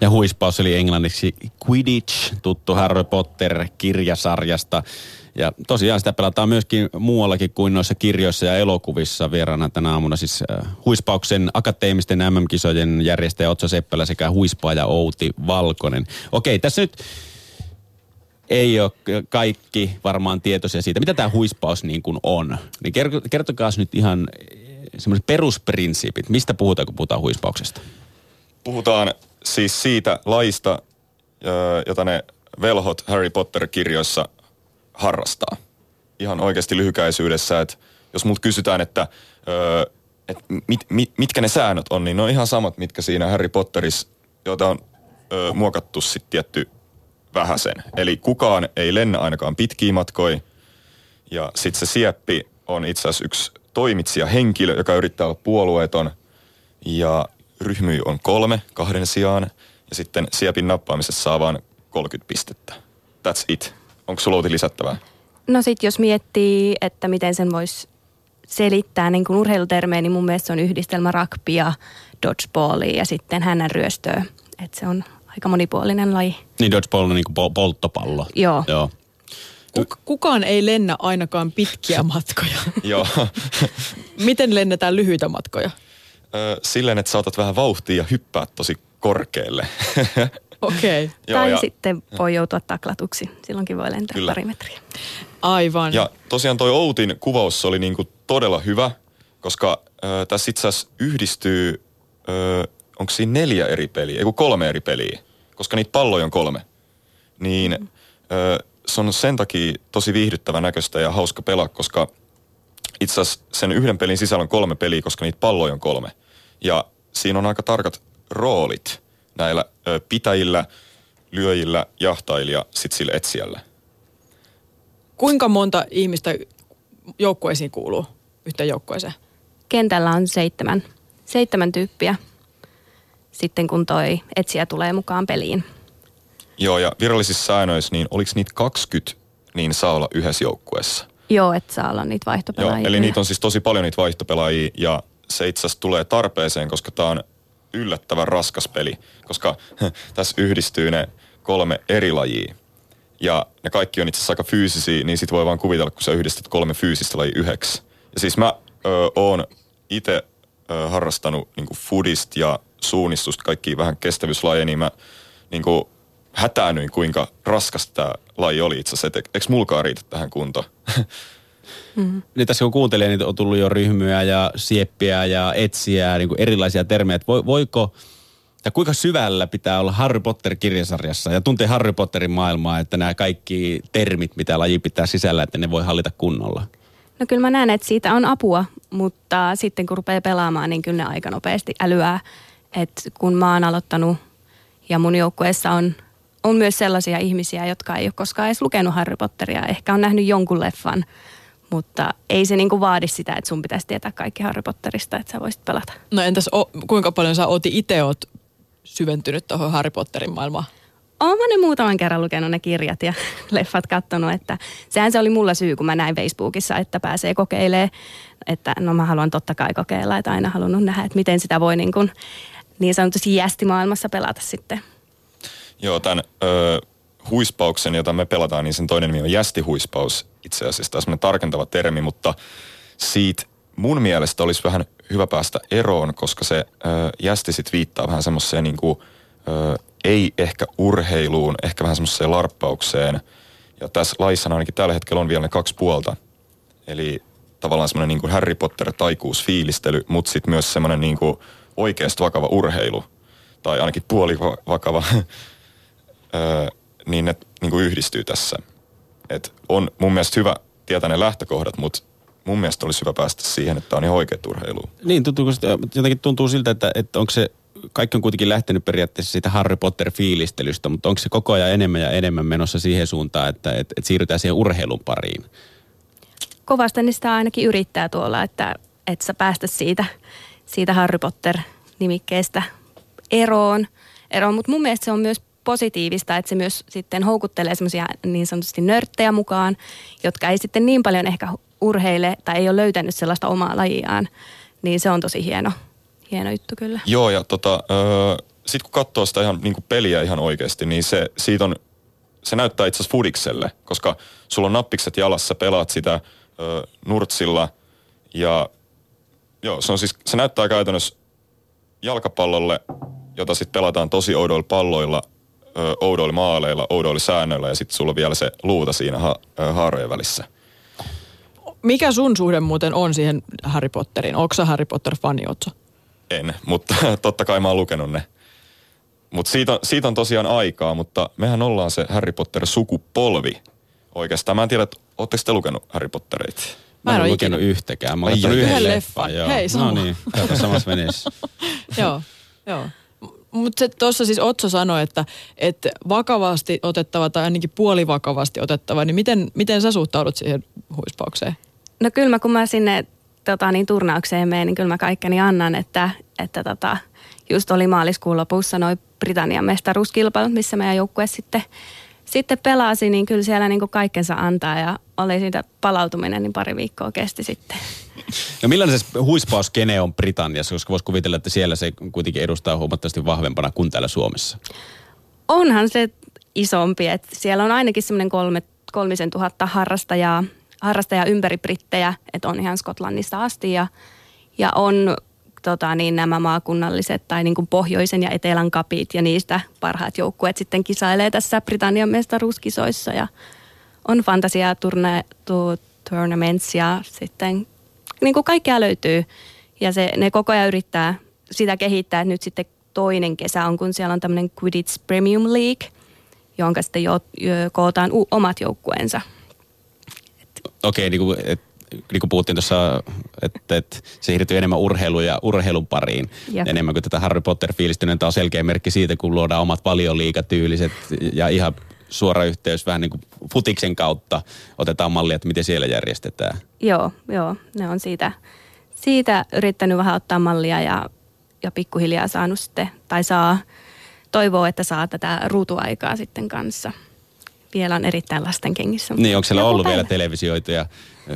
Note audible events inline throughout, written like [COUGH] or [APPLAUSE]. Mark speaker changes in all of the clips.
Speaker 1: Ja huispaus eli englanniksi Quidditch, tuttu Harry Potter-kirjasarjasta. Ja tosiaan sitä pelataan myöskin muuallakin kuin noissa kirjoissa ja elokuvissa. Vieraana tänä aamuna siis äh, huispauksen akateemisten MM-kisojen järjestäjä Otso Seppälä sekä huispaaja Outi Valkonen. Okei, tässä nyt ei ole kaikki varmaan tietoisia siitä, mitä tämä huispaus niin kuin on. Niin kertokaa nyt ihan semmoiset perusprinsiipit. Mistä puhutaan, kun puhutaan huispauksesta?
Speaker 2: Puhutaan siis siitä laista, jota ne velhot Harry Potter-kirjoissa harrastaa. Ihan oikeasti lyhykäisyydessä, että jos mut kysytään, että, että mit, mit, mitkä ne säännöt on, niin ne on ihan samat, mitkä siinä Harry Potterissa, joita on ö, muokattu sitten tietty vähäsen. Eli kukaan ei lennä ainakaan pitkiä matkoja. Ja sitten se sieppi on itse asiassa yksi toimitsija henkilö, joka yrittää olla puolueeton. Ja ryhmy on kolme kahden sijaan. Ja sitten siepin nappaamisessa saa vain 30 pistettä. That's it. Onko sulla Outi lisättävää?
Speaker 3: No sit jos miettii, että miten sen voisi selittää niin kuin urheilutermeen, niin mun mielestä se on yhdistelmä rakpia, dodgeballia ja sitten hänen ryöstöä. Että se on aika monipuolinen laji.
Speaker 1: Niin dodgeball on niin kuin polttopallo.
Speaker 3: Joo.
Speaker 1: Joo.
Speaker 4: Kukaan ei lennä ainakaan pitkiä matkoja. [LAUGHS]
Speaker 2: Joo.
Speaker 4: Miten lennetään lyhyitä matkoja?
Speaker 2: Silleen, että saatat vähän vauhtia ja hyppää tosi korkealle. [LAUGHS]
Speaker 4: Okei. Okay.
Speaker 3: tai ja, sitten voi joutua taklatuksi. Silloinkin voi lentää kyllä. pari metriä.
Speaker 4: Aivan.
Speaker 2: Ja tosiaan toi Outin kuvaus oli niinku todella hyvä, koska äh, tässä itse asiassa yhdistyy, äh, onko siinä neljä eri peliä, ei kolme eri peliä, koska niitä palloja on kolme. Niin mm. äh, se on sen takia tosi viihdyttävä näköistä ja hauska pelaa, koska itse asiassa sen yhden pelin sisällä on kolme peliä, koska niitä palloja on kolme. Ja siinä on aika tarkat roolit näillä ö, pitäjillä, lyöjillä, jahtailla ja sitten sillä etsijällä.
Speaker 4: Kuinka monta ihmistä joukkueisiin kuuluu yhteen joukkueeseen?
Speaker 3: Kentällä on seitsemän. Seitsemän tyyppiä sitten kun toi etsijä tulee mukaan peliin.
Speaker 2: Joo, ja virallisissa säännöissä, niin oliko niitä 20, niin saa olla yhdessä joukkueessa?
Speaker 3: Joo, että saa olla niitä vaihtopelaajia.
Speaker 2: Joo, eli niitä on siis tosi paljon niitä vaihtopelaajia, ja se itse asiassa tulee tarpeeseen, koska tämä on yllättävän raskas peli, koska [LAUGHS] tässä yhdistyy ne kolme eri lajia. Ja ne kaikki on itse asiassa aika fyysisiä, niin sit voi vaan kuvitella, kun sä yhdistät kolme fyysistä lajia yhdeksi. Ja siis mä ö, oon itse harrastanut niinku foodist ja suunnistusta, kaikki vähän kestävyyslajeja, niin mä niinku hätäännyin, kuinka raskas tämä laji oli itse asiassa. Eikö mulkaan riitä tähän kuntoon?
Speaker 1: Mm-hmm. [LAUGHS] Niin tässä kun kuuntelee, niin on tullut jo ryhmyä ja sieppiä ja etsiä, niin kuin erilaisia termejä. Vo, voiko, ja kuinka syvällä pitää olla Harry Potter-kirjasarjassa ja tuntee Harry Potterin maailmaa, että nämä kaikki termit, mitä laji pitää sisällä, että ne voi hallita kunnolla?
Speaker 3: No kyllä mä näen, että siitä on apua, mutta sitten kun rupeaa pelaamaan, niin kyllä ne aika nopeasti älyää. Että kun mä oon aloittanut ja mun joukkueessa on, on myös sellaisia ihmisiä, jotka ei ole koskaan edes lukenut Harry Potteria. Ehkä on nähnyt jonkun leffan mutta ei se niinku vaadi sitä, että sun pitäisi tietää kaikki Harry Potterista, että sä voisit pelata.
Speaker 4: No entäs o, kuinka paljon sä Oti itse oot syventynyt tuohon Harry Potterin maailmaan?
Speaker 3: Olen ne muutaman kerran lukenut ne kirjat ja [LAUGHS] leffat kattonut, että sehän se oli mulla syy, kun mä näin Facebookissa, että pääsee kokeilemaan, että no mä haluan totta kai kokeilla, että aina halunnut nähdä, että miten sitä voi niin, kuin, niin sanotusti jästimaailmassa pelata sitten.
Speaker 2: Joo, tämän ö, huispauksen, jota me pelataan, niin sen toinen nimi on jästihuispaus itse asiassa. Tämä on tarkentava termi, mutta siitä mun mielestä olisi vähän hyvä päästä eroon, koska se ö, jästi sit viittaa vähän semmoiseen niin kuin, ö, ei ehkä urheiluun, ehkä vähän semmoiseen larppaukseen. Ja tässä laissa ainakin tällä hetkellä on vielä ne kaksi puolta. Eli tavallaan semmoinen niin kuin Harry Potter taikuusfiilistely, mutta sitten myös semmoinen niin kuin oikeasti vakava urheilu. Tai ainakin puoli vakava. [LAUGHS] öö, niin ne niin kuin yhdistyy tässä. Et on mun mielestä hyvä tietää ne lähtökohdat, mutta mun mielestä olisi hyvä päästä siihen, että on ihan oikea urheilu.
Speaker 1: Niin, tuntuu, jotenkin tuntuu siltä, että, että onko se, kaikki on kuitenkin lähtenyt periaatteessa siitä Harry Potter-fiilistelystä, mutta onko se koko ajan enemmän ja enemmän menossa siihen suuntaan, että, että, että siirrytään siihen urheilun pariin?
Speaker 3: Kovasti niin sitä ainakin yrittää tuolla, että, että sä päästä siitä, siitä Harry Potter-nimikkeestä eroon. eroon. Mutta mun mielestä se on myös positiivista, että se myös sitten houkuttelee semmoisia niin sanotusti nörttejä mukaan, jotka ei sitten niin paljon ehkä urheile tai ei ole löytänyt sellaista omaa lajiaan. Niin se on tosi hieno, hieno juttu kyllä.
Speaker 2: Joo ja tota, sit kun katsoo sitä ihan niin peliä ihan oikeasti, niin se, siitä on, se näyttää itse asiassa fudikselle, koska sulla on nappikset jalassa, pelaat sitä ö, nurtsilla ja joo, se, on siis, se näyttää käytännössä jalkapallolle, jota sitten pelataan tosi oudoilla palloilla, oudoilla maaleilla, oudoilla säännöillä ja sitten sulla on vielä se luuta siinä ha, haarojen välissä.
Speaker 4: Mikä sun suhde muuten on siihen Harry Potteriin? Onko Harry Potter-fani, Otso?
Speaker 2: En, mutta [LAUGHS] totta kai mä oon lukenut ne. Mutta siitä, siitä on tosiaan aikaa, mutta mehän ollaan se Harry Potter-sukupolvi oikeastaan. Mä en tiedä, että ootteko te lukenut Harry Pottereita?
Speaker 1: Mä en
Speaker 4: en
Speaker 1: ole lukenut
Speaker 4: ikinä.
Speaker 1: yhtäkään. Mä oon yhden
Speaker 4: yhden
Speaker 1: leffan.
Speaker 4: leffan.
Speaker 1: Joo.
Speaker 4: Hei, sama.
Speaker 1: No niin, samassa veneessä. [LAUGHS]
Speaker 4: joo, joo. Mutta tuossa siis Otso sanoi, että, että vakavasti otettava tai ainakin puolivakavasti otettava, niin miten, miten sä suhtaudut siihen huispaukseen?
Speaker 3: No kyllä mä, kun mä sinne tota, niin, turnaukseen menen, niin kyllä mä kaikkeni annan, että, että tota, just oli maaliskuun lopussa noi Britannian mestaruuskilpailut, missä meidän joukkue sitten, sitten pelasi, niin kyllä siellä niin kaikkensa antaa ja oli siitä palautuminen, niin pari viikkoa kesti sitten.
Speaker 1: No millainen se huispauskene on Britanniassa, koska voisi kuvitella, että siellä se kuitenkin edustaa huomattavasti vahvempana kuin täällä Suomessa.
Speaker 3: Onhan se isompi, että siellä on ainakin semmoinen kolme, kolmisen tuhatta harrastajaa, harrastajaa ympäri Brittejä, että on ihan Skotlannista asti ja, ja on tota, niin nämä maakunnalliset tai niin kuin pohjoisen ja etelän kapit ja niistä parhaat joukkueet sitten kisailee tässä Britannian mestaruuskisoissa ja on fantasia turne, tu, tournaments ja sitten niin kuin kaikkea löytyy ja se, ne koko ajan yrittää sitä kehittää, että nyt sitten toinen kesä on, kun siellä on tämmöinen Quidditch Premium League, jonka sitten jo, jo, kootaan u, omat joukkueensa.
Speaker 1: Okei, niin kuin, et, niin kuin puhuttiin tuossa, että, että se siirtyy enemmän urheiluun ja urheilun pariin.
Speaker 3: Jep.
Speaker 1: Enemmän kuin tätä Harry Potter-fiilistä, tämä on selkeä merkki siitä, kun luodaan omat valioliikatyyliset ja ihan suora yhteys vähän niin kuin futiksen kautta otetaan mallia, että miten siellä järjestetään.
Speaker 3: Joo, joo, ne on siitä, siitä yrittänyt vähän ottaa mallia ja, ja pikkuhiljaa saanut sitten, tai saa, toivoo, että saa tätä ruutuaikaa sitten kanssa. Vielä on erittäin lasten kengissä.
Speaker 1: Niin, onko siellä ollut vielä
Speaker 3: päivä.
Speaker 1: televisioituja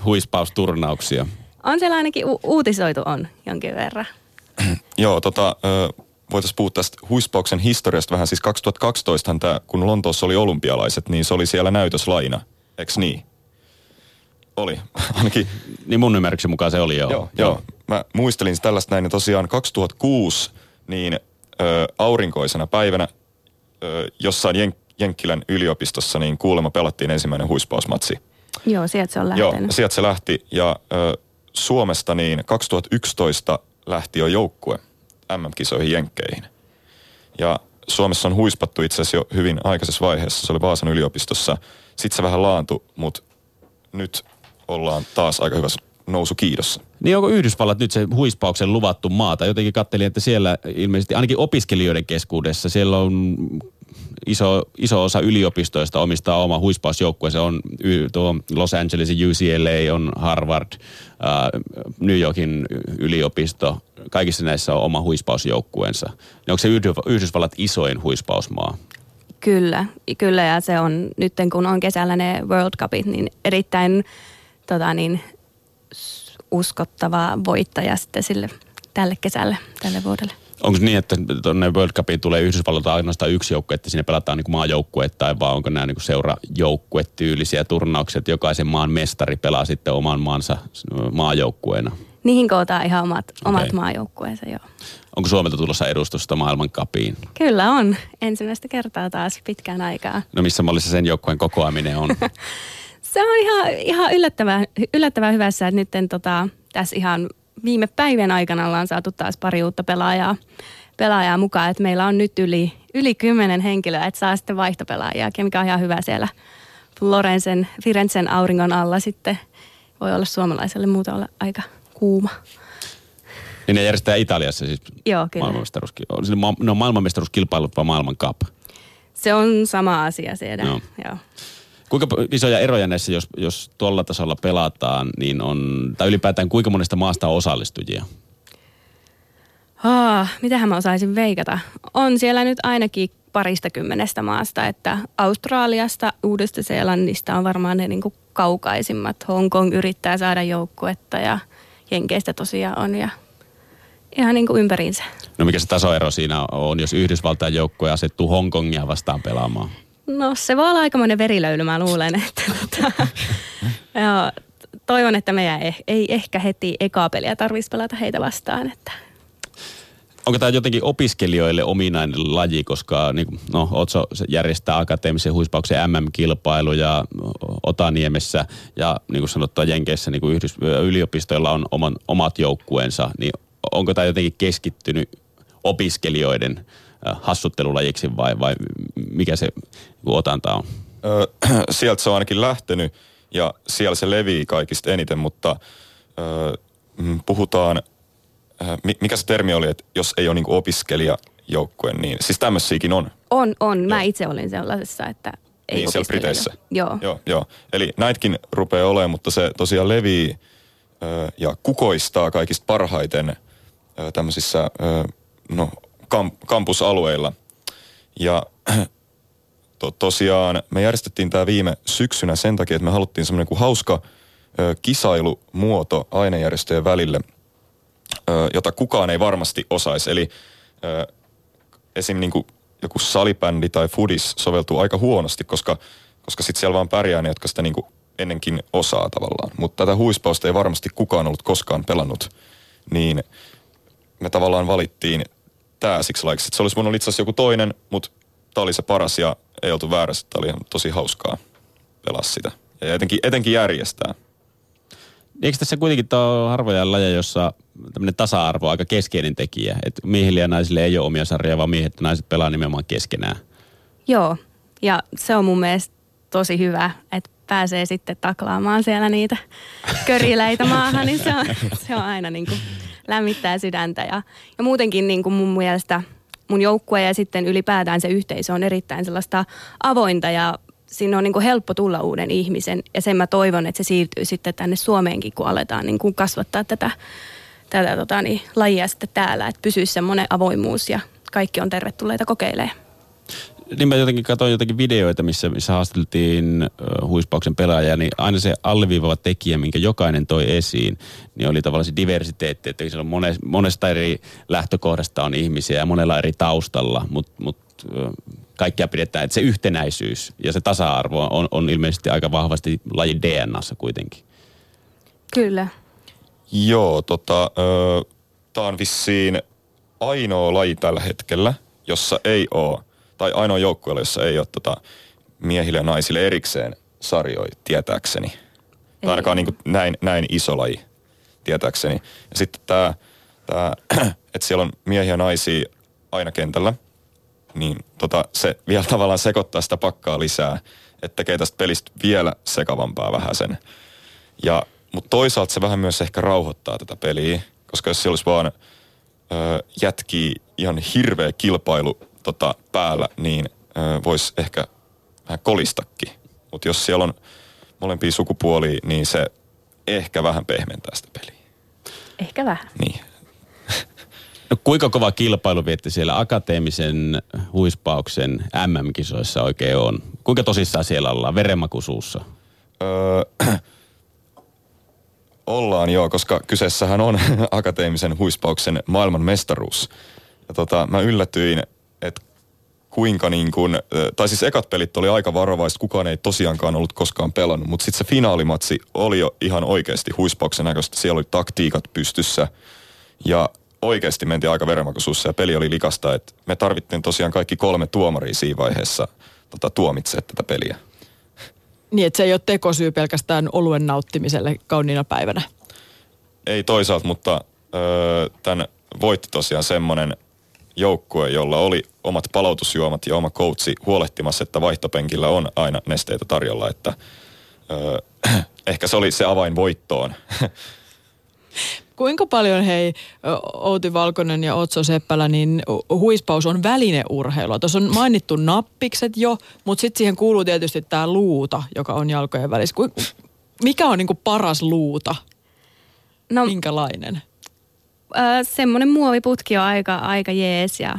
Speaker 1: huispausturnauksia?
Speaker 3: On siellä ainakin u- uutisoitu on jonkin verran.
Speaker 2: Joo, tota, voitaisiin puhua tästä huispauksen historiasta vähän. Siis 2012 tämä, kun Lontoossa oli olympialaiset, niin se oli siellä näytöslaina. Eks niin? Oli. [LAUGHS] Ainakin
Speaker 1: Niin mun ymmärryksen mukaan se oli joo.
Speaker 2: Joo, joo. Mä muistelin tällaista näin, ja tosiaan 2006 niin ö, aurinkoisena päivänä ö, jossain Jen- Jenkkilän yliopistossa niin kuulemma pelattiin ensimmäinen huispausmatsi.
Speaker 3: Joo, sieltä se on
Speaker 2: Joo,
Speaker 3: lähtenyt.
Speaker 2: sieltä se lähti ja ö, Suomesta niin 2011 lähti jo joukkue MM-kisoihin Jenkkeihin. Ja Suomessa on huispattu itse asiassa jo hyvin aikaisessa vaiheessa. Se oli Vaasan yliopistossa. Sitten se vähän laantui, mutta nyt ollaan taas aika hyvässä nousu kiidossa.
Speaker 1: Niin onko Yhdysvallat nyt se huispauksen luvattu maata? Jotenkin kattelin, että siellä ilmeisesti ainakin opiskelijoiden keskuudessa siellä on iso, iso osa yliopistoista omistaa oma huispausjoukkue. Se on tuo Los Angelesin UCLA, on Harvard, ää, New Yorkin yliopisto. Kaikissa näissä on oma huispausjoukkueensa. Niin onko se Yhdys- Yhdysvallat isoin huispausmaa?
Speaker 3: Kyllä, kyllä ja se on nyt kun on kesällä ne World Cupit, niin erittäin tota niin, uskottava voittaja sitten sille tälle kesälle, tälle vuodelle.
Speaker 1: Onko niin, että tuonne World Cupiin tulee Yhdysvalloilta ainoastaan yksi joukkue, että sinne pelataan niin maajoukkuettain, vai onko nämä niin seurajoukkuetyylisiä turnauksia, että jokaisen maan mestari pelaa sitten oman maansa maajoukkueena?
Speaker 3: Niihin kootaan ihan omat, omat
Speaker 1: Okei.
Speaker 3: maajoukkueensa, joo.
Speaker 1: Onko Suomelta tulossa edustusta maailmankapiin?
Speaker 3: Kyllä on. Ensimmäistä kertaa taas pitkään aikaa.
Speaker 1: No missä mallissa sen joukkueen kokoaminen on? [LAUGHS]
Speaker 3: Se on ihan, ihan yllättävän, yllättävän hyvässä, että nyt tota, tässä ihan viime päivän aikana ollaan saatu taas pari uutta pelaajaa, pelaajaa mukaan. Että meillä on nyt yli, yli kymmenen henkilöä, että saa sitten vaihtopelaajia, mikä on ihan hyvä siellä Florensen, Firenzen auringon alla sitten. Voi olla suomalaiselle muuta olla aika kuuma.
Speaker 1: niin ne järjestää Italiassa siis
Speaker 3: Joo, kyllä.
Speaker 1: maailmanmestaruuski- on se ma- ne on maailmanmestaruuskilpailut vai maailmankap?
Speaker 3: Se on sama asia siellä.
Speaker 1: Joo.
Speaker 3: Joo.
Speaker 1: Kuinka isoja eroja näissä, jos, jos tuolla tasolla pelataan, niin on, tai ylipäätään kuinka monesta maasta on osallistujia?
Speaker 3: Ah, mitähän mä osaisin veikata? On siellä nyt ainakin parista kymmenestä maasta, että Australiasta, Uudesta Seelannista on varmaan ne niin kaukaisimmat. Hongkong yrittää saada joukkuetta ja Jenkeistä tosiaan on ja ihan niin kuin ympäriinsä.
Speaker 1: No mikä se tasoero siinä on, jos Yhdysvaltain joukkue asettuu Hongkongia vastaan pelaamaan?
Speaker 3: No se voi olla aikamoinen verilöyly, mä luulen. Että, tota, joo, toivon, että meidän ei, ei ehkä heti ekaa peliä tarvitsisi pelata heitä vastaan. Että.
Speaker 1: Onko tämä jotenkin opiskelijoille ominainen laji, koska niin, no, Otso järjestää akateemisen huispauksen MM-kilpailuja Otaniemessä ja niin kuin sanottua Jenkeissä niin kuin yhdys, yliopistoilla on oman, omat joukkueensa, niin onko tämä jotenkin keskittynyt opiskelijoiden hassuttelulajiksi vai, vai mikä se niin otanta on? [CLEARS THROAT]
Speaker 2: Sieltä se on ainakin lähtenyt ja siellä se levii kaikista eniten, mutta öö, puhutaan, mikä se termi oli, että jos ei ole niin opiskelijajoukkue, niin siis tämmöisiäkin on.
Speaker 3: On, on. Mä itse olin sellaisessa, että ei
Speaker 2: niin, siellä Briteissä.
Speaker 3: Joo.
Speaker 2: joo. Joo, Eli näitäkin rupeaa olemaan, mutta se tosiaan levii öö, ja kukoistaa kaikista parhaiten öö, tämmöisissä no, kam- kampusalueilla. Ja [CLEARS THROAT] to, tosiaan me järjestettiin tämä viime syksynä sen takia, että me haluttiin semmoinen kuin hauska ö, kisailumuoto ainejärjestöjen välille, jota kukaan ei varmasti osaisi. Eli esim. Niin kuin joku salibändi tai fudis soveltuu aika huonosti, koska, koska sitten siellä vaan pärjää ne, jotka sitä niin kuin ennenkin osaa tavallaan. Mutta tätä huispausta ei varmasti kukaan ollut koskaan pelannut, niin me tavallaan valittiin tämä siksi lajiksi. Se olisi voinut itse asiassa joku toinen, mutta tämä oli se paras ja ei oltu väärässä. Tämä oli tosi hauskaa pelaa sitä. Ja etenkin, etenkin järjestää.
Speaker 1: Eikö tässä kuitenkin ole harvoja lajeja, jossa tämmöinen tasa-arvo on aika keskeinen tekijä? Että miehille ja naisille ei ole omia sarjoja, vaan miehet ja naiset pelaa nimenomaan keskenään.
Speaker 3: Joo, ja se on mun mielestä tosi hyvä, että pääsee sitten taklaamaan siellä niitä [LAUGHS] körileitä maahan, niin se on, se on aina niin kuin lämmittää sydäntä. Ja, ja muutenkin niin kuin mun mielestä mun joukkue ja sitten ylipäätään se yhteisö on erittäin sellaista avointa ja siinä on niin kuin helppo tulla uuden ihmisen. Ja sen mä toivon, että se siirtyy sitten tänne Suomeenkin, kun aletaan niin kuin kasvattaa tätä, tätä tota, niin, lajia sitten täällä. Että pysyisi semmoinen avoimuus ja kaikki on tervetulleita kokeilemaan.
Speaker 1: Niin mä jotenkin katsoin jotenkin videoita, missä, missä haastateltiin huispauksen pelaajia, niin aina se alleviivava tekijä, minkä jokainen toi esiin, niin oli tavallaan se diversiteetti, että siellä on monesta, eri lähtökohdasta on ihmisiä ja monella eri taustalla, mutta mut, kaikkia pidetään, että se yhtenäisyys ja se tasa-arvo on, on ilmeisesti aika vahvasti lajin DNAssa kuitenkin.
Speaker 3: Kyllä.
Speaker 2: Joo, tota, tämä on vissiin ainoa laji tällä hetkellä, jossa ei ole tai ainoa joukkueella, jossa ei ole tota miehille ja naisille erikseen sarjoja tietääkseni. Ei. Tai ainakaan niin kuin näin, näin iso laji tietääkseni. Ja sitten tämä, tää, [CLEARS THROAT] että siellä on miehiä ja naisia aina kentällä, niin tota, se vielä [LAUGHS] tavallaan sekoittaa sitä pakkaa lisää, että tekee tästä pelistä vielä sekavampaa vähän sen. Ja, mutta toisaalta se vähän myös ehkä rauhoittaa tätä peliä, koska jos se olisi vaan ö, jätkii ihan hirveä kilpailu tota, päällä, niin voisi ehkä vähän kolistakin. Mutta jos siellä on molempia sukupuolia, niin se ehkä vähän pehmentää sitä peliä.
Speaker 3: Ehkä vähän.
Speaker 2: Niin.
Speaker 1: No, kuinka kova kilpailu vietti siellä akateemisen huispauksen MM-kisoissa oikein on? Kuinka tosissaan siellä ollaan verenmakuisuussa? Öö, [CLEARS THROAT]
Speaker 2: ollaan joo, koska kyseessähän on [LAUGHS] akateemisen huispauksen maailman mestaruus. Ja tota, mä yllätyin että kuinka niin kuin, tai siis ekat pelit oli aika varovaista, kukaan ei tosiaankaan ollut koskaan pelannut, mutta sitten se finaalimatsi oli jo ihan oikeasti huispauksen näköistä. Siellä oli taktiikat pystyssä ja oikeasti mentiin aika verenmakuisuussa ja peli oli likasta, että me tarvittiin tosiaan kaikki kolme tuomaria siinä vaiheessa tota, tuomitsemaan tätä peliä.
Speaker 4: Niin, että se ei ole tekosyy pelkästään oluen nauttimiselle kauniina päivänä.
Speaker 2: Ei toisaalta, mutta öö, tämän voitti tosiaan semmoinen joukkue, jolla oli omat palautusjuomat ja oma coachi huolehtimassa, että vaihtopenkillä on aina nesteitä tarjolla, että öö, [CLEARS THROAT] ehkä se oli se avain voittoon. [LAUGHS]
Speaker 4: Kuinka paljon hei Outi Valkonen ja Otso Seppälä, niin huispaus on välineurheilua. Tuossa on mainittu nappikset jo, mutta sitten siihen kuuluu tietysti tämä luuta, joka on jalkojen välissä. Mikä on niinku paras luuta? No, Minkälainen?
Speaker 3: äh, semmoinen muoviputki on aika, aika jees ja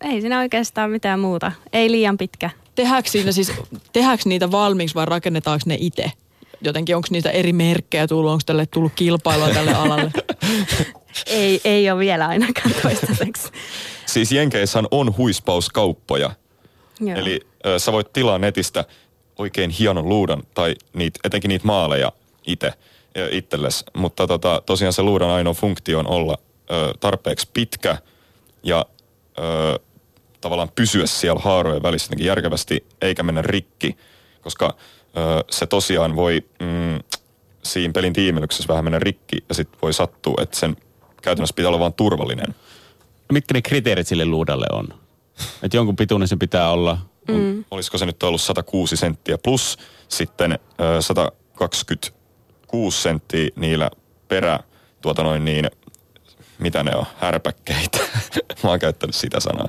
Speaker 3: ei siinä oikeastaan mitään muuta. Ei liian pitkä.
Speaker 4: Tehdäänkö, siinä siis, tehdäänkö niitä valmiiksi vai rakennetaanko ne itse? Jotenkin onko niitä eri merkkejä tullut, onko tälle tullut kilpailua tälle alalle? [LAUGHS]
Speaker 3: ei, ei ole vielä ainakaan toistaiseksi. [LAUGHS]
Speaker 2: Siis Jenkeissähän on huispauskauppoja.
Speaker 3: Joo.
Speaker 2: Eli ö, sä voit tilaa netistä oikein hienon luudan tai niit, etenkin niitä maaleja itse itsellesi. Mutta tota, tosiaan se luudan ainoa funktio on olla ö, tarpeeksi pitkä ja ö, tavallaan pysyä siellä haarojen välissä jotenkin järkevästi eikä mennä rikki, koska ö, se tosiaan voi mm, siinä pelin tiimelyksessä vähän mennä rikki ja sitten voi sattua, että sen käytännössä pitää olla vaan turvallinen.
Speaker 1: No mitkä ne kriteerit sille luudalle on? Että jonkun pituinen se pitää olla.
Speaker 3: Mm.
Speaker 2: Olisiko se nyt ollut 106 senttiä plus sitten ö, 126 senttiä niillä perä, tuota noin niin, mitä ne on, härpäkkeitä. [LAUGHS] Mä oon käyttänyt sitä sanaa.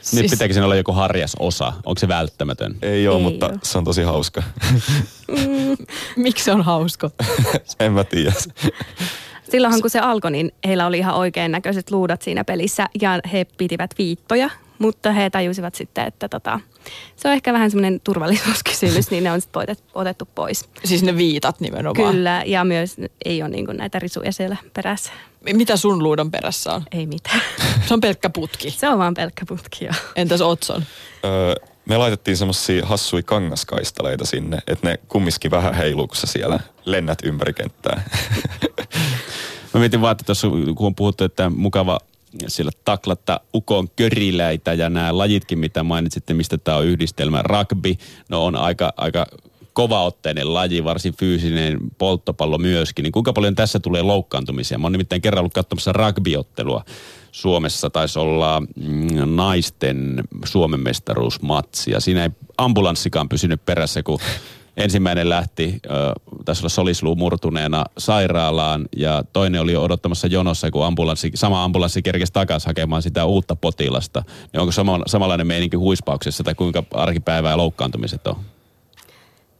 Speaker 1: Siis... Nyt pitääkö siinä olla joku harjas osa? Onko se välttämätön?
Speaker 2: Ei ole,
Speaker 3: Ei
Speaker 2: mutta
Speaker 3: oo.
Speaker 2: se on tosi hauska. [LAUGHS]
Speaker 4: Miksi se on hauska? [LAUGHS]
Speaker 2: en mä tiedä.
Speaker 3: Silloinhan kun se alkoi, niin heillä oli ihan oikein näköiset luudat siinä pelissä ja he pitivät viittoja, mutta he tajusivat sitten, että tota, se on ehkä vähän semmoinen turvallisuuskysymys, niin ne on sitten otettu, pois.
Speaker 4: Siis ne viitat nimenomaan.
Speaker 3: Kyllä, ja myös ei ole niin näitä risuja siellä perässä.
Speaker 4: Mitä sun luudan perässä on?
Speaker 3: Ei mitään.
Speaker 4: Se on pelkkä putki.
Speaker 3: Se on vaan pelkkä putki, joo.
Speaker 4: Entäs Otson?
Speaker 2: Öö, me laitettiin semmosia hassui kangaskaistaleita sinne, että ne kumminkin vähän heiluu, kun sä siellä lennät ympäri kenttää. [LAUGHS]
Speaker 1: Mä mietin vaan, että tuossa kun on puhuttu, että mukava siellä taklata ukon köriläitä ja nämä lajitkin, mitä mainitsitte, mistä tämä on yhdistelmä. Rugby, no on aika, aika kovaotteinen laji, varsin fyysinen polttopallo myöskin. Niin kuinka paljon tässä tulee loukkaantumisia? Mä oon nimittäin kerran ollut katsomassa rugbyottelua. Suomessa taisi olla mm, naisten Suomen mestaruusmatsi ja siinä ei ambulanssikaan pysynyt perässä, kun ensimmäinen lähti, äh, taisi olla solisluu murtuneena sairaalaan ja toinen oli odottamassa jonossa, kun ambulanssi, sama ambulanssi kerkesi takaisin hakemaan sitä uutta potilasta. Niin onko sama, samanlainen meininki huispauksessa tai kuinka arkipäivää ja loukkaantumiset on?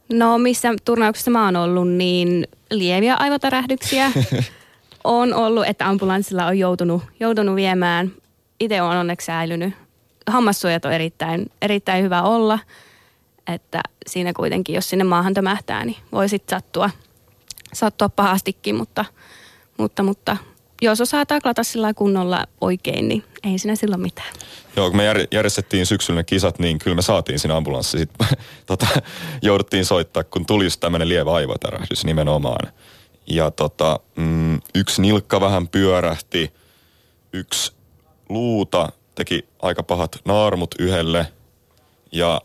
Speaker 3: No missä turnauksessa mä oon ollut, niin lieviä aivotärähdyksiä [LAUGHS] on ollut, että ambulanssilla on joutunut, joutunut viemään. Itse on onneksi säilynyt. Hammassuojat on erittäin, erittäin hyvä olla, että siinä kuitenkin, jos sinne maahan tömähtää, niin voi sitten sattua, sattua pahastikin, mutta, mutta, mutta jos osaa taklata sillä kunnolla oikein, niin ei siinä silloin mitään.
Speaker 2: Joo, kun me jär- järjestettiin syksyllä ne kisat, niin kyllä me saatiin siinä ambulanssi. Sitten [LAUGHS] tota, jouduttiin soittaa, kun tuli just tämmöinen lievä aivotärähdys nimenomaan. Ja tota, mm, yksi nilkka vähän pyörähti, yksi luuta teki aika pahat naarmut yhdelle. Ja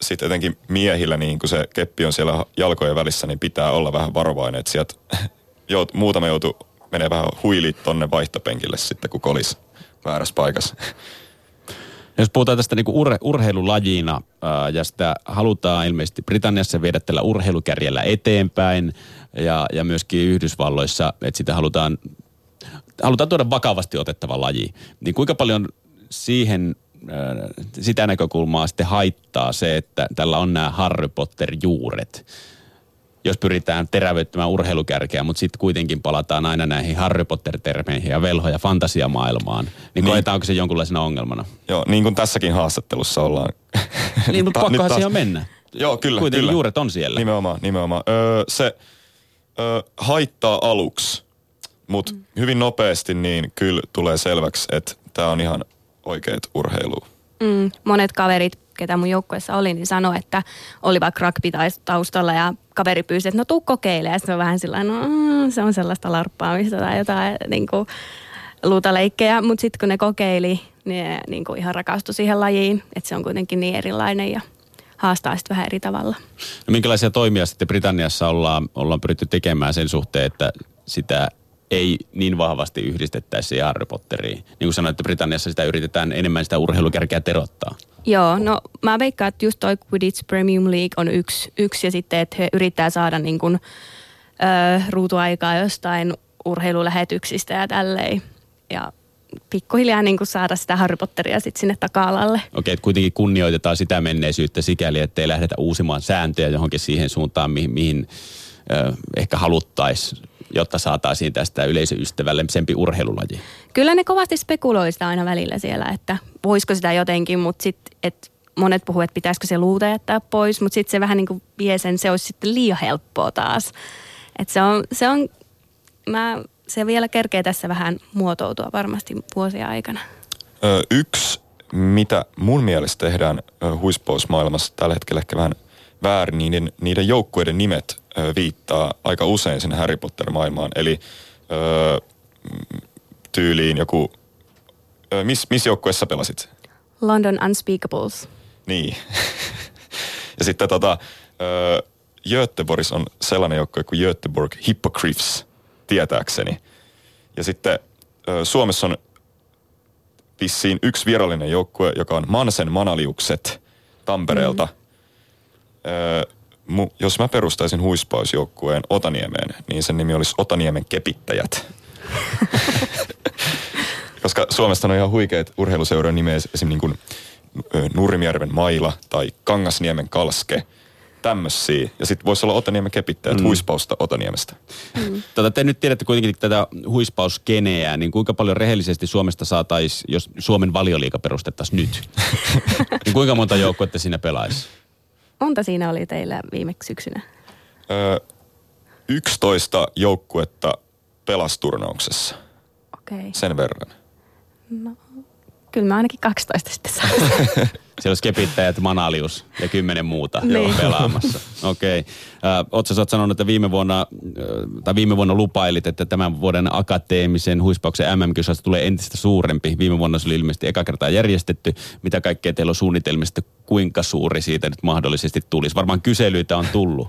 Speaker 2: sitten etenkin miehillä, niin kun se keppi on siellä jalkojen välissä, niin pitää olla vähän varovainen. Että sieltä [LAUGHS] jout, muutama joutuu menee vähän huiliin tonne vaihtopenkille sitten, kun kolis väärässä paikassa.
Speaker 1: Jos puhutaan tästä niin ur, urheilulajina ää, ja sitä halutaan ilmeisesti Britanniassa viedä tällä urheilukärjellä eteenpäin ja, ja myöskin Yhdysvalloissa, että sitä halutaan, halutaan tuoda vakavasti otettava laji, niin kuinka paljon siihen sitä näkökulmaa sitten haittaa se, että tällä on nämä Harry Potter-juuret? jos pyritään terävöittämään urheilukärkeä, mutta sitten kuitenkin palataan aina näihin Harry Potter-termeihin ja velho- ja fantasiamaailmaan, niin, niin koetaanko se jonkunlaisena ongelmana?
Speaker 2: Joo, niin kuin tässäkin haastattelussa ollaan. [LAUGHS]
Speaker 1: Niin, mutta pakkohan
Speaker 2: taas-
Speaker 1: siihen mennä.
Speaker 2: Joo, kyllä.
Speaker 1: Kuitenkin
Speaker 2: kyllä.
Speaker 1: juuret on siellä.
Speaker 2: Nimenomaan, nimenomaan. Öö, se öö, haittaa aluksi, mutta mm. hyvin nopeasti niin kyllä tulee selväksi, että tämä on ihan oikeat urheilua.
Speaker 3: Mm, monet kaverit, ketä mun joukkueessa oli, niin sanoi, että oli vaikka rugby taustalla ja kaveri pyysi, että no tuu kokeile. Ja se on vähän sillä no mm, se on sellaista larppaamista tai jotain niin kuin, luutaleikkejä. Mutta sitten kun ne kokeili, niin ne niin kuin ihan rakastui siihen lajiin, että se on kuitenkin niin erilainen ja haastaa sitten vähän eri tavalla.
Speaker 1: No, minkälaisia toimia sitten Britanniassa ollaan, ollaan pyritty tekemään sen suhteen, että sitä ei niin vahvasti yhdistettäisi siihen Harry Potteriin? Niin kuin sanoit, että Britanniassa sitä yritetään enemmän sitä urheilukärkeä terottaa.
Speaker 3: Joo, no mä veikkaan, että just toi Quidditch Premium League on yksi, yksi ja sitten, että he yrittää saada niin kuin, ö, ruutuaikaa jostain urheilulähetyksistä ja tälleen. Ja pikkuhiljaa niin kuin saada sitä Harry Potteria sitten sinne taka-alalle.
Speaker 1: Okei, että kuitenkin kunnioitetaan sitä menneisyyttä sikäli, että ei lähdetä uusimaan sääntöjä johonkin siihen suuntaan, mihin, mihin ö, ehkä haluttaisiin, jotta saataisiin tästä yleisöystävällisempi urheilulaji.
Speaker 3: Kyllä ne kovasti spekuloi sitä aina välillä siellä, että voisiko sitä jotenkin, mutta sitten, että monet puhuvat, että pitäisikö se luuta jättää pois, mutta sitten se vähän niin kuin vie sen, se olisi sitten liian helppoa taas. Että se on, se on, mä se vielä kerkee tässä vähän muotoutua varmasti vuosia aikana.
Speaker 2: Ö, yksi, mitä mun mielestä tehdään ö, huispausmaailmassa tällä hetkellä ehkä vähän väärin, niiden, niiden joukkueiden nimet viittaa aika usein sinne Harry Potter-maailmaan. Eli ö, tyyliin joku, ö, miss, missä joukkueessa pelasit?
Speaker 3: London Unspeakables.
Speaker 2: Niin. [LAUGHS] ja sitten tota, ö, Göteborgs on sellainen joukkue kuin Göteborg Hippogriffs, tietääkseni. Ja sitten ö, Suomessa on vissiin yksi virallinen joukkue, joka on Mansen Manaliukset Tampereelta. Mm. Mu, jos mä perustaisin huispausjoukkueen Otaniemeen, niin sen nimi olisi Otaniemen kepittäjät. [LAUGHS] Koska Suomesta on ihan huikeat urheiluseurojen nimeä, esimerkiksi niin kuin Nurmijärven Maila tai Kangasniemen Kalske – tämmöisiä. Ja sitten voisi olla Otaniemen kepittäjät mm. huispausta Otaniemestä.
Speaker 1: Mm. Tota, te nyt tiedätte kuitenkin tätä huispauskeneää, niin kuinka paljon rehellisesti Suomesta saataisiin, jos Suomen valioliika perustettaisiin nyt? [LAUGHS] niin kuinka monta joukkuetta siinä pelaisi?
Speaker 3: Monta siinä oli teillä viimeksi syksynä?
Speaker 2: Öö, 11 joukkuetta pelasturnauksessa.
Speaker 3: Okei. Okay.
Speaker 2: Sen verran.
Speaker 3: No, kyllä mä ainakin 12 sitten saan. [LAUGHS]
Speaker 1: Siellä olisi kepittäjät, Manalius ja kymmenen muuta niin. pelaamassa. Okei. Okay. Otsa, sä oot sanonut, että viime vuonna, tai viime vuonna lupailit, että tämän vuoden akateemisen huispauksen MM-kisasta tulee entistä suurempi. Viime vuonna se oli ilmeisesti eka kertaa järjestetty. Mitä kaikkea teillä on suunnitelmista, kuinka suuri siitä nyt mahdollisesti tulisi? Varmaan kyselyitä on tullut.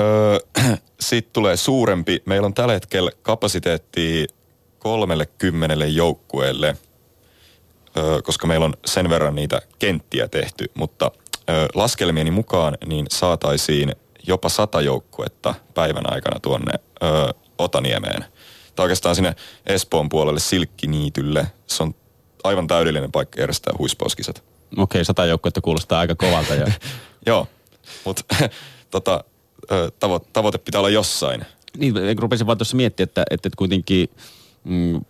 Speaker 2: Öö, [CLEARS THROAT] Sitten tulee suurempi. Meillä on tällä hetkellä kapasiteetti kolmelle kymmenelle joukkueelle – koska meillä on sen verran niitä kenttiä tehty, mutta laskelmieni mukaan niin saataisiin jopa sata joukkuetta päivän aikana tuonne Otaniemeen. Tai oikeastaan sinne Espoon puolelle Silkkiniitylle. Se on aivan täydellinen paikka järjestää huispauskisat.
Speaker 1: Okei, okay, sata joukkuetta kuulostaa aika kovalta jo. [LAUGHS]
Speaker 2: Joo, mutta [LAUGHS] tota, tavo- tavoite pitää olla jossain.
Speaker 1: Niin, rupesin vaan tuossa miettimään, että, että kuitenkin mm,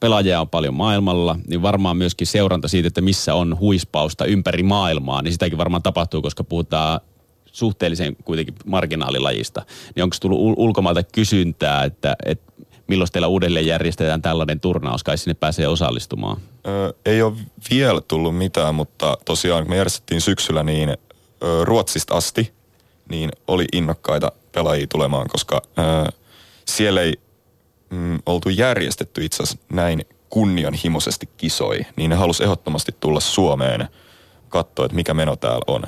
Speaker 1: pelaajia on paljon maailmalla, niin varmaan myöskin seuranta siitä, että missä on huispausta ympäri maailmaa, niin sitäkin varmaan tapahtuu, koska puhutaan suhteellisen kuitenkin marginaalilajista. Niin onko tullut ul- ulkomailta kysyntää, että, että milloin teillä uudelleen järjestetään tällainen turnaus, kai sinne pääsee osallistumaan?
Speaker 2: Ö, ei ole vielä tullut mitään, mutta tosiaan me järjestettiin syksyllä niin ö, Ruotsista asti, niin oli innokkaita pelaajia tulemaan, koska ö, siellä ei mm, oltu järjestetty itse asiassa näin kunnianhimoisesti kisoi, niin ne halusi ehdottomasti tulla Suomeen katsoa, että mikä meno täällä on.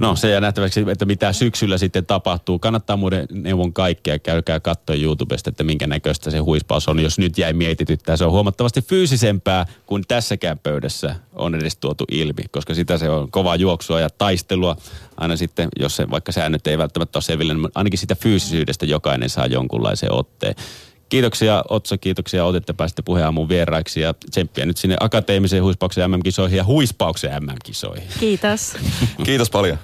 Speaker 1: No se jää nähtäväksi, että mitä syksyllä sitten tapahtuu. Kannattaa muiden neuvon kaikkea. Käykää katsoa YouTubesta, että minkä näköistä se huispaus on. Jos nyt jäi mietityttää, se on huomattavasti fyysisempää kuin tässäkään pöydässä on edes tuotu ilmi. Koska sitä se on kovaa juoksua ja taistelua. Aina sitten, jos se, vaikka säännöt ei välttämättä ole selville, niin ainakin sitä fyysisyydestä jokainen saa jonkunlaisen otteen. Kiitoksia Otso, kiitoksia otitte pääsitte puheenaamun vieraiksi ja tsemppiä nyt sinne akateemiseen huispauksen MM-kisoihin ja huispauksen MM-kisoihin.
Speaker 3: Kiitos.
Speaker 2: Kiitos paljon.